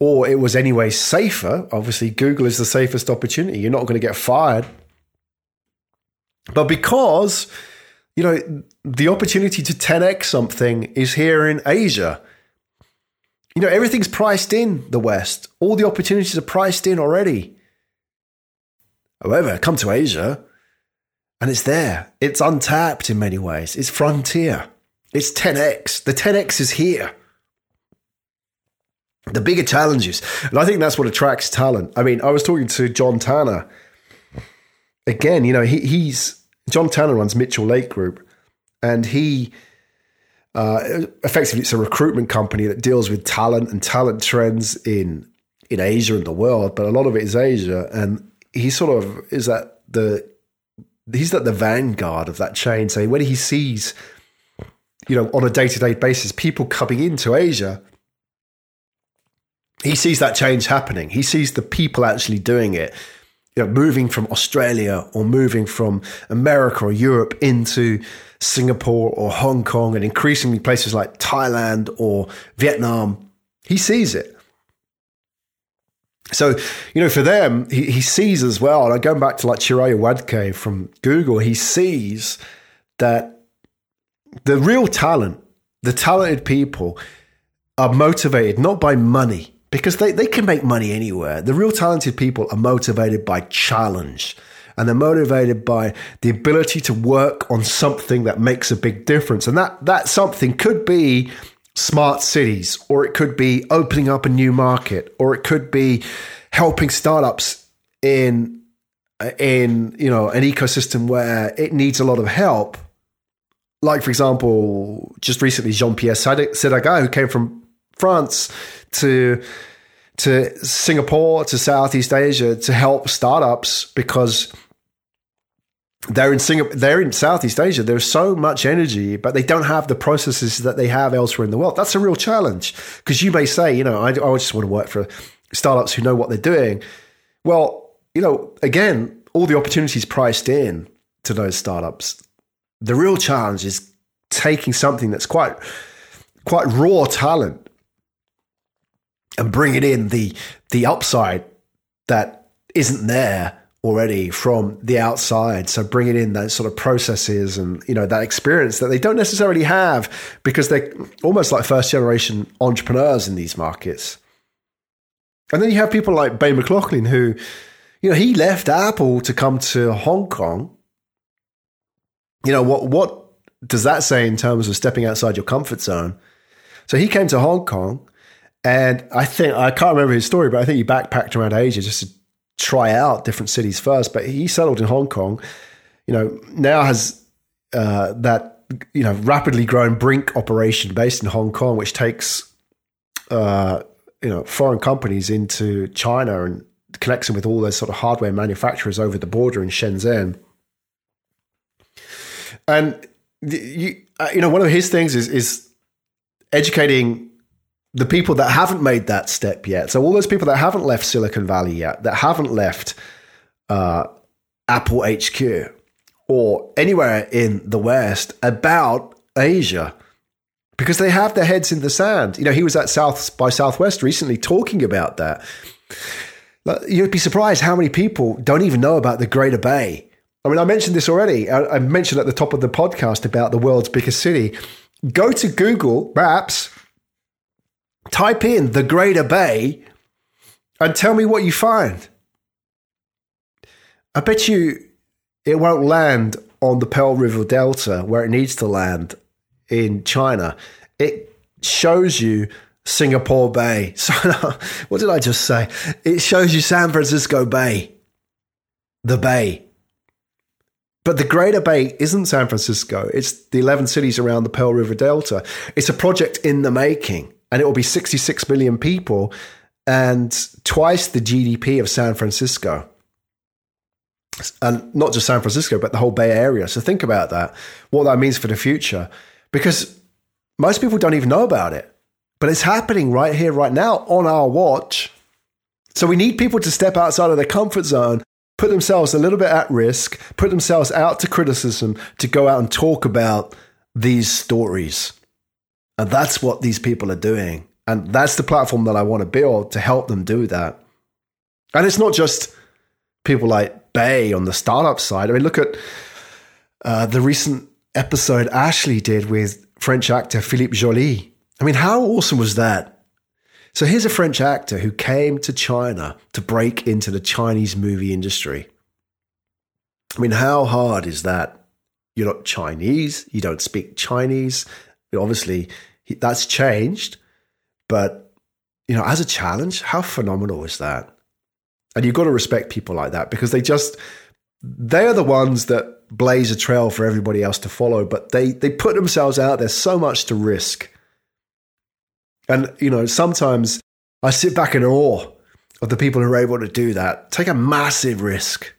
or it was anyway safer. Obviously, Google is the safest opportunity. You're not going to get fired. But because, you know, the opportunity to 10x something is here in Asia. You know, everything's priced in the West. All the opportunities are priced in already. However, come to Asia and it's there. It's untapped in many ways. It's frontier. It's 10x. The 10x is here. The bigger challenges. And I think that's what attracts talent. I mean, I was talking to John Tanner. Again, you know, he, he's John Tanner runs Mitchell Lake Group, and he uh, effectively, it's a recruitment company that deals with talent and talent trends in in Asia and the world, but a lot of it is Asia. And he sort of is that the he's at the vanguard of that chain. So when he sees, you know, on a day to day basis, people coming into Asia, he sees that change happening. He sees the people actually doing it. You know, moving from Australia or moving from America or Europe into Singapore or Hong Kong and increasingly places like Thailand or Vietnam. He sees it. So, you know, for them, he, he sees as well, and going back to like Chiraya Wadke from Google, he sees that the real talent, the talented people are motivated not by money, because they, they can make money anywhere. The real talented people are motivated by challenge and they're motivated by the ability to work on something that makes a big difference. And that, that something could be smart cities, or it could be opening up a new market, or it could be helping startups in in you know an ecosystem where it needs a lot of help. Like for example, just recently Jean Pierre Sédaga, who came from France to to Singapore to Southeast Asia to help startups because they're in Singapore, they're in Southeast Asia. There's so much energy, but they don't have the processes that they have elsewhere in the world. That's a real challenge because you may say, you know, I, I just want to work for startups who know what they're doing. Well, you know, again, all the opportunities priced in to those startups. The real challenge is taking something that's quite quite raw talent and bringing in the the upside that isn't there already from the outside. So bringing in those sort of processes and you know that experience that they don't necessarily have because they're almost like first generation entrepreneurs in these markets. And then you have people like Bay McLaughlin, who, you know, he left Apple to come to Hong Kong. You know, what, what does that say in terms of stepping outside your comfort zone? So he came to Hong Kong, and I think, I can't remember his story, but I think he backpacked around Asia just to try out different cities first. But he settled in Hong Kong, you know, now has uh, that, you know, rapidly growing Brinc operation based in Hong Kong, which takes, uh, you know foreign companies into China and connects them with all those sort of hardware manufacturers over the border in Shenzhen. And you, uh, you know, one of his things is is educating the people that haven't made that step yet. So all those people that haven't left Silicon Valley yet, that haven't left uh, Apple HQ or anywhere in the West about Asia because they have their heads in the sand. You know, he was at South by Southwest recently talking about that. You'd be surprised how many people don't even know about the Greater Bay. I mean, I mentioned this already. I mentioned at the top of the podcast about the world's biggest city. Go to Google Maps, type in the Greater Bay, and tell me what you find. I bet you it won't land on the Pearl River Delta where it needs to land in China, it shows you Singapore Bay. [LAUGHS] So, what did I just say? It shows you San Francisco Bay, the Bay. But the Greater Bay isn't San Francisco. It's the 11 cities around the Pearl River Delta. It's a project in the making, and it will be 66 million people and twice the GDP of San Francisco. And not just San Francisco, but the whole Bay Area. So think about that, what that means for the future because most people don't even know about it. But it's happening right here, right now on our watch. So we need people to step outside of their comfort zone, put themselves a little bit at risk, put themselves out to criticism to go out and talk about these stories. And that's what these people are doing. And that's the platform that I want to build to help them do that. And it's not just people like Bay on the startup side. I mean, look at uh, the recent episode Ashley did with French actor Philippe Joly. I mean, how awesome was that? So here's a French actor who came to China to break into the Chinese movie industry. I mean, how hard is that? You're not Chinese, you don't speak Chinese. Obviously, that's changed, but you know, as a challenge, how phenomenal is that? And you've got to respect people like that because they just they are the ones that blaze a trail for everybody else to follow, but they they put themselves out there so much to risk. And you know, sometimes I sit back in awe of the people who are able to do that, take a massive risk.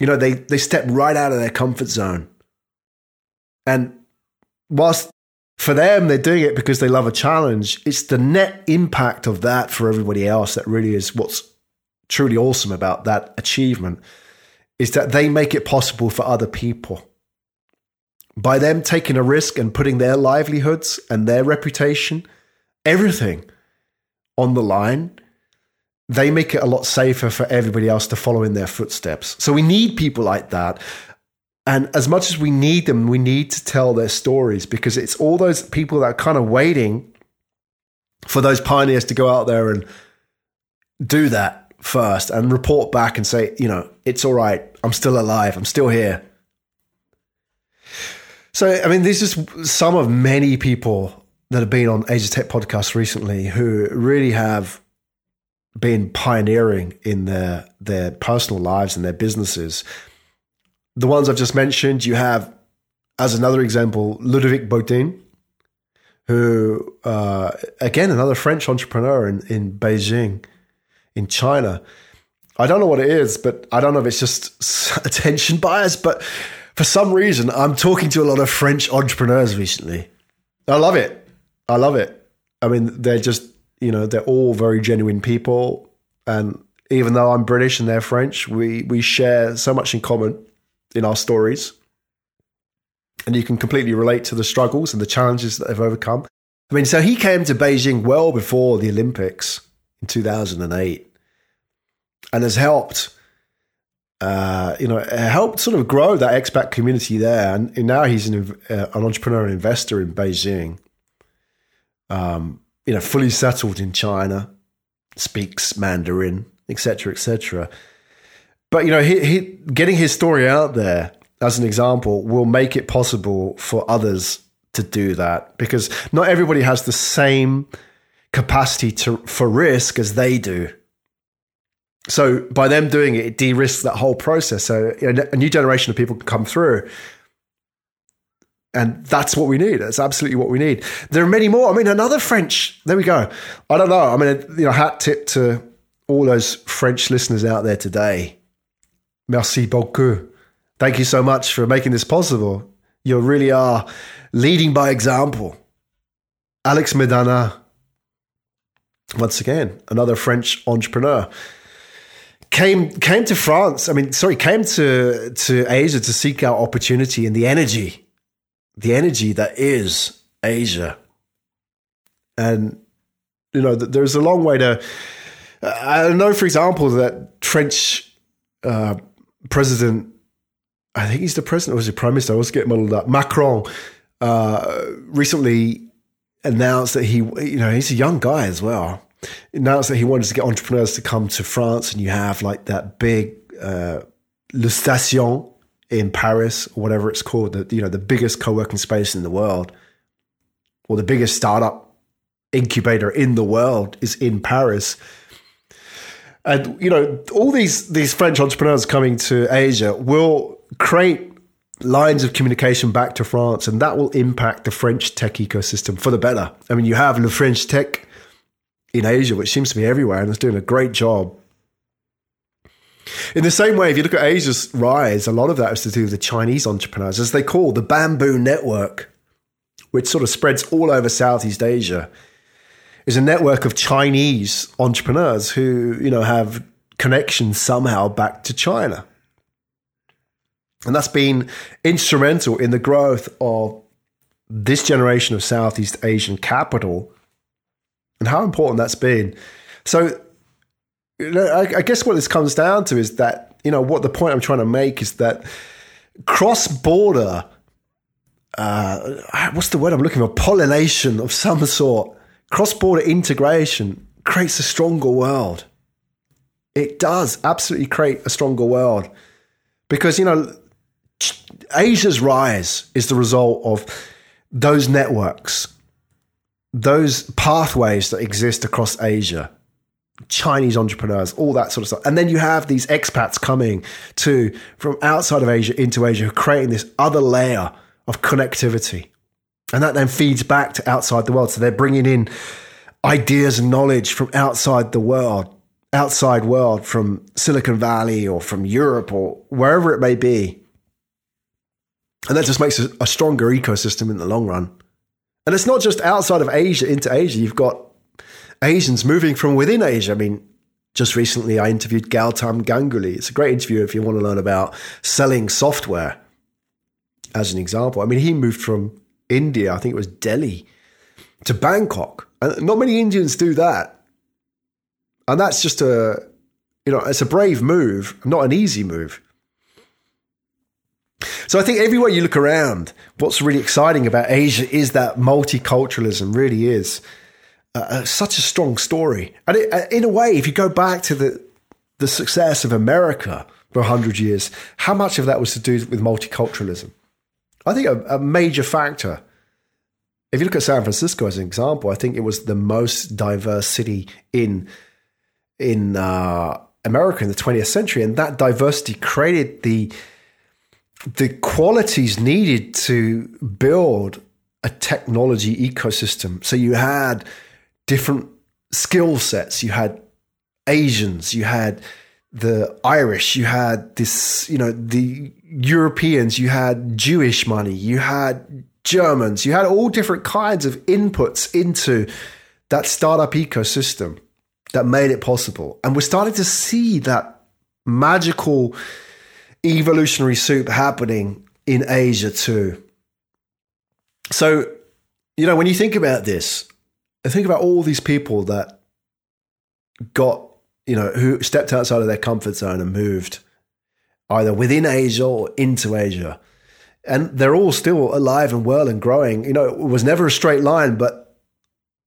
You know, they they step right out of their comfort zone. And whilst for them they're doing it because they love a challenge, it's the net impact of that for everybody else that really is what's truly awesome about that achievement is that they make it possible for other people. By them taking a risk and putting their livelihoods and their reputation, everything on the line, they make it a lot safer for everybody else to follow in their footsteps. So we need people like that. And as much as we need them, we need to tell their stories because it's all those people that are kind of waiting for those pioneers to go out there and do that first and report back and say, you know, it's all right. I'm still alive. I'm still here. So, I mean, are just some of many people that have been on Asia Tech podcast recently who really have been pioneering in their their personal lives and their businesses. The ones I've just mentioned, you have, as another example, Ludovic Botin, who, uh, again, another French entrepreneur in, in Beijing, in China. I don't know what it is, but I don't know if it's just [LAUGHS] attention bias, but for some reason, I'm talking to a lot of French entrepreneurs recently. I love it. I love it. I mean, they're just, you know, they're all very genuine people. And even though I'm British and they're French, we, we share so much in common in our stories. And you can completely relate to the struggles and the challenges that they've overcome. I mean, so he came to Beijing well before the Olympics in 2008 and has helped uh, you know, helped sort of grow that expat community there. And, and now he's an, uh, an, entrepreneur and investor in Beijing, um, you know, fully settled in China. speaks Mandarin, etc., etc. But you know, he, he, getting his story out there as an example will make it possible for others to do that because not everybody has the same capacity to for risk as they do. So by them doing it, it de-risks that whole process. So a new generation of people can come through. And that's what we need. That's absolutely what we need. There are many more. I mean, another French. There we go. I don't know. I mean, you know, hat tip to all those French listeners out there today. Merci beaucoup. Thank you so much for making this possible. You really are leading by example. Alex Medana, once again, another French entrepreneur came came to France. I mean, sorry, came to to Asia to seek out opportunity and the energy, the energy that is Asia. And you know, there's a long way to. I know, for example, that French uh, president. I think he's the president or was he prime minister? I was getting muddled up. Macron uh, recently announced that he, you know, he's a young guy as well announced that he wanted to get entrepreneurs to come to France, and you have like that big uh, Le Station in Paris, or whatever it's called, the, you know, the biggest co-working space in the world, or the biggest startup incubator in the world is in Paris. And you know, all these these French entrepreneurs coming to Asia will create lines of communication back to France, and that will impact the French tech ecosystem for the better. I mean, you have Le French Tech in Asia, which seems to be everywhere and it's doing a great job. In the same way, if you look at Asia's rise, a lot of that has to do with the Chinese entrepreneurs, as they call the bamboo network, which sort of spreads all over Southeast Asia, is a network of Chinese entrepreneurs who, you know, have connections somehow back to China. And that's been instrumental in the growth of this generation of Southeast Asian capital and how important that's been. So, I guess what this comes down to is that, you know, what the point I'm trying to make is that cross border, uh, what's the word I'm looking for? Pollination of some sort, cross border integration creates a stronger world. It does absolutely create a stronger world because, you know, Asia's rise is the result of those networks those pathways that exist across Asia, Chinese entrepreneurs, all that sort of stuff. And then you have these expats coming to from outside of Asia into Asia, creating this other layer of connectivity. And that then feeds back to outside the world. So they're bringing in ideas and knowledge from outside the world, outside world, from Silicon Valley or from Europe or wherever it may be. And that just makes a, stronger ecosystem in the long run. And it's not just outside of Asia into Asia. You've got Asians moving from within Asia. I mean, just recently I interviewed Gautam Ganguly. It's a great interview if you want to learn about selling software, as an example. I mean, he moved from India, I think it was Delhi, to Bangkok. And not many Indians do that. And that's just a, you know, it's a brave move, not an easy move. So I think everywhere you look around, what's really exciting about Asia is that multiculturalism really is uh, uh such a strong story. And it, uh, in a way, if you go back to the the success of America for hundred years, how much of that was to do with multiculturalism? I think a, a major factor. If you look at San Francisco as an example, I think it was the most diverse city in in uh, America in the 20th century, and that diversity created the the qualities needed to build a technology ecosystem. So you had different skill sets. You had Asians, you had the Irish, you had this, you know, the Europeans, you had Jewish money, you had Germans, you had all different kinds of inputs into that startup ecosystem that made it possible. And we're starting to see that magical evolutionary soup happening in Asia too. So, you know, when you think about this, I think about all these people that got, you know, who stepped outside of their comfort zone and moved either within Asia or into Asia. And they're all still alive and well and growing. You know, it was never a straight line, but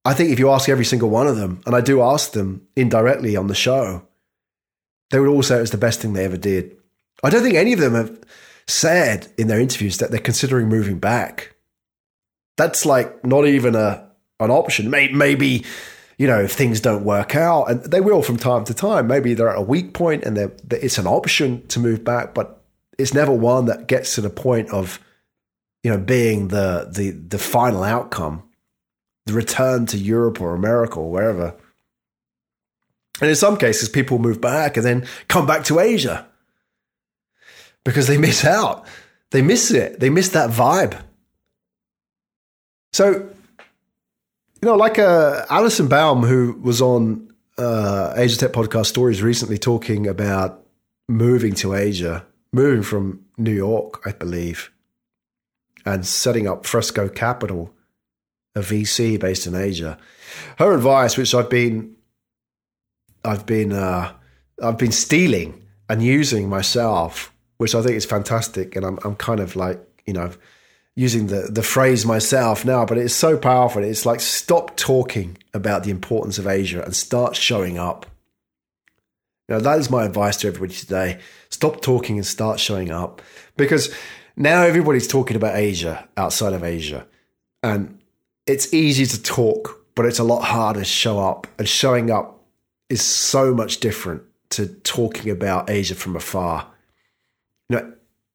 I think if you ask every single one of them, and I do ask them indirectly on the show, they would all say it was the best thing they ever did. I don't think any of them have said in their interviews that they're considering moving back. That's like not even a an option. Maybe, you know, if things don't work out, and they will from time to time. Maybe they're at a weak point and it's an option to move back, but it's never one that gets to the point of, you know, being the the the final outcome, the return to Europe or America or wherever. And in some cases, people move back and then come back to Asia because they miss out. They miss it. They miss that vibe. So, you know, like uh, Alison Baum, who was on uh, Asia Tech Podcast Stories recently talking about moving to Asia, moving from New York, I believe, and setting up Fresco Capital, a VC based in Asia. Her advice, which I've been, I've been, uh, I've been stealing and using myself, which I think is fantastic, and I'm, I'm kind of like, you know using the, the phrase myself now, but it's so powerful. It's like stop talking about the importance of Asia and start showing up. Now, that is my advice to everybody today. Stop talking and start showing up because now everybody's talking about Asia outside of Asia. And it's easy to talk, but it's a lot harder to show up. And showing up is so much different to talking about Asia from afar. You know,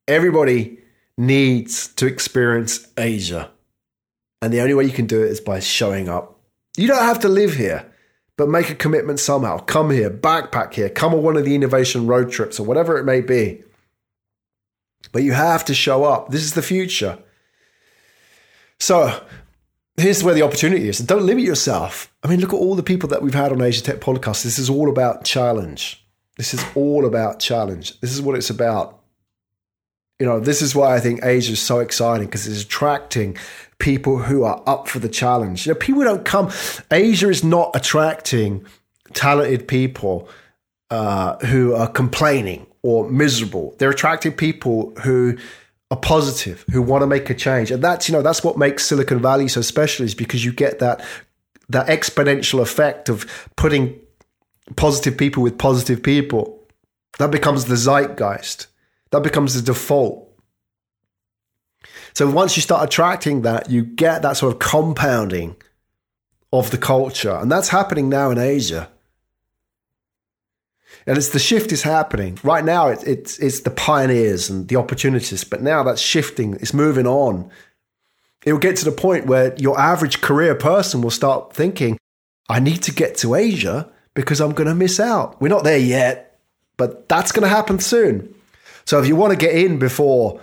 everybody needs to experience Asia. And the only way you can do it is by showing up. You don't have to live here, but make a commitment somehow. Come here, backpack here, come on one of the innovation road trips or whatever it may be. But you have to show up. This is the future. So here's where the opportunity is. Don't limit yourself. I mean, look at all the people that we've had on Asia Tech Podcast. This is all about challenge. This is all about challenge. This is what it's about you know, this is why I think Asia is so exciting because it's attracting people who are up for the challenge. You know, people don't come. Asia is not attracting talented people uh, who are complaining or miserable. They're attracting people who are positive, who want to make a change, and that's you know that's what makes Silicon Valley so special is because you get that that exponential effect of putting positive people with positive people. That becomes the zeitgeist. That becomes the default. So once you start attracting that, you get that sort of compounding of the culture. And that's happening now in Asia. And it's the shift is happening. Right now, it, it's, it's the pioneers and the opportunities, but now that's shifting, it's moving on. It will get to the point where your average career person will start thinking, I need to get to Asia because I'm going to miss out. We're not there yet, but that's going to happen soon. So if you want to get in before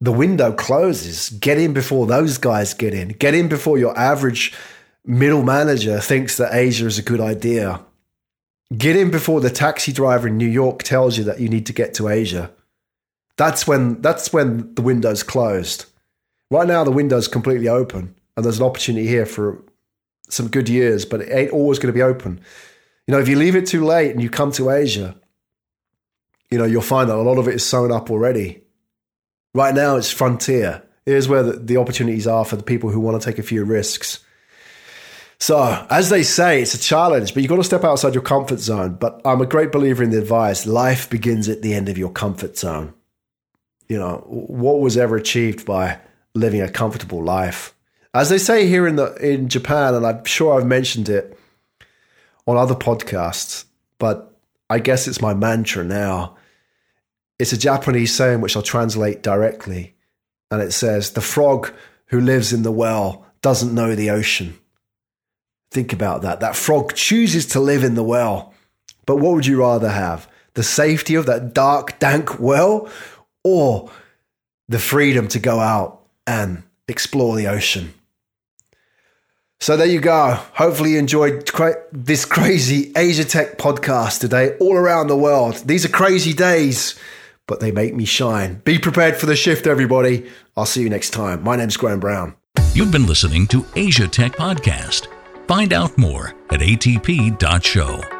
the window closes, get in before those guys get in. Get in before your average middle manager thinks that Asia is a good idea. Get in before the taxi driver in New York tells you that you need to get to Asia. That's when that's when the window's closed. Right now the window's completely open and there's an opportunity here for some good years, but it ain't always going to be open. You know, if you leave it too late and you come to Asia, you know, you'll find that a lot of it is sewn up already. Right now, it's frontier. Here's where the, the opportunities are for the people who want to take a few risks. So, as they say, it's a challenge, but you've got to step outside your comfort zone. But I'm a great believer in the advice life begins at the end of your comfort zone. You know, what was ever achieved by living a comfortable life? As they say here in the in Japan, and I'm sure I've mentioned it on other podcasts, but I guess it's my mantra now. It's a Japanese saying which I'll translate directly. And it says, The frog who lives in the well doesn't know the ocean. Think about that. That frog chooses to live in the well. But what would you rather have? The safety of that dark, dank well or the freedom to go out and explore the ocean? So there you go. Hopefully you enjoyed this crazy Asia Tech podcast today all around the world. These are crazy days but they make me shine. Be prepared for the shift, everybody. I'll see you next time. My name's Graham Brown. You've been listening to Asia Tech Podcast. Find out more at atp.show.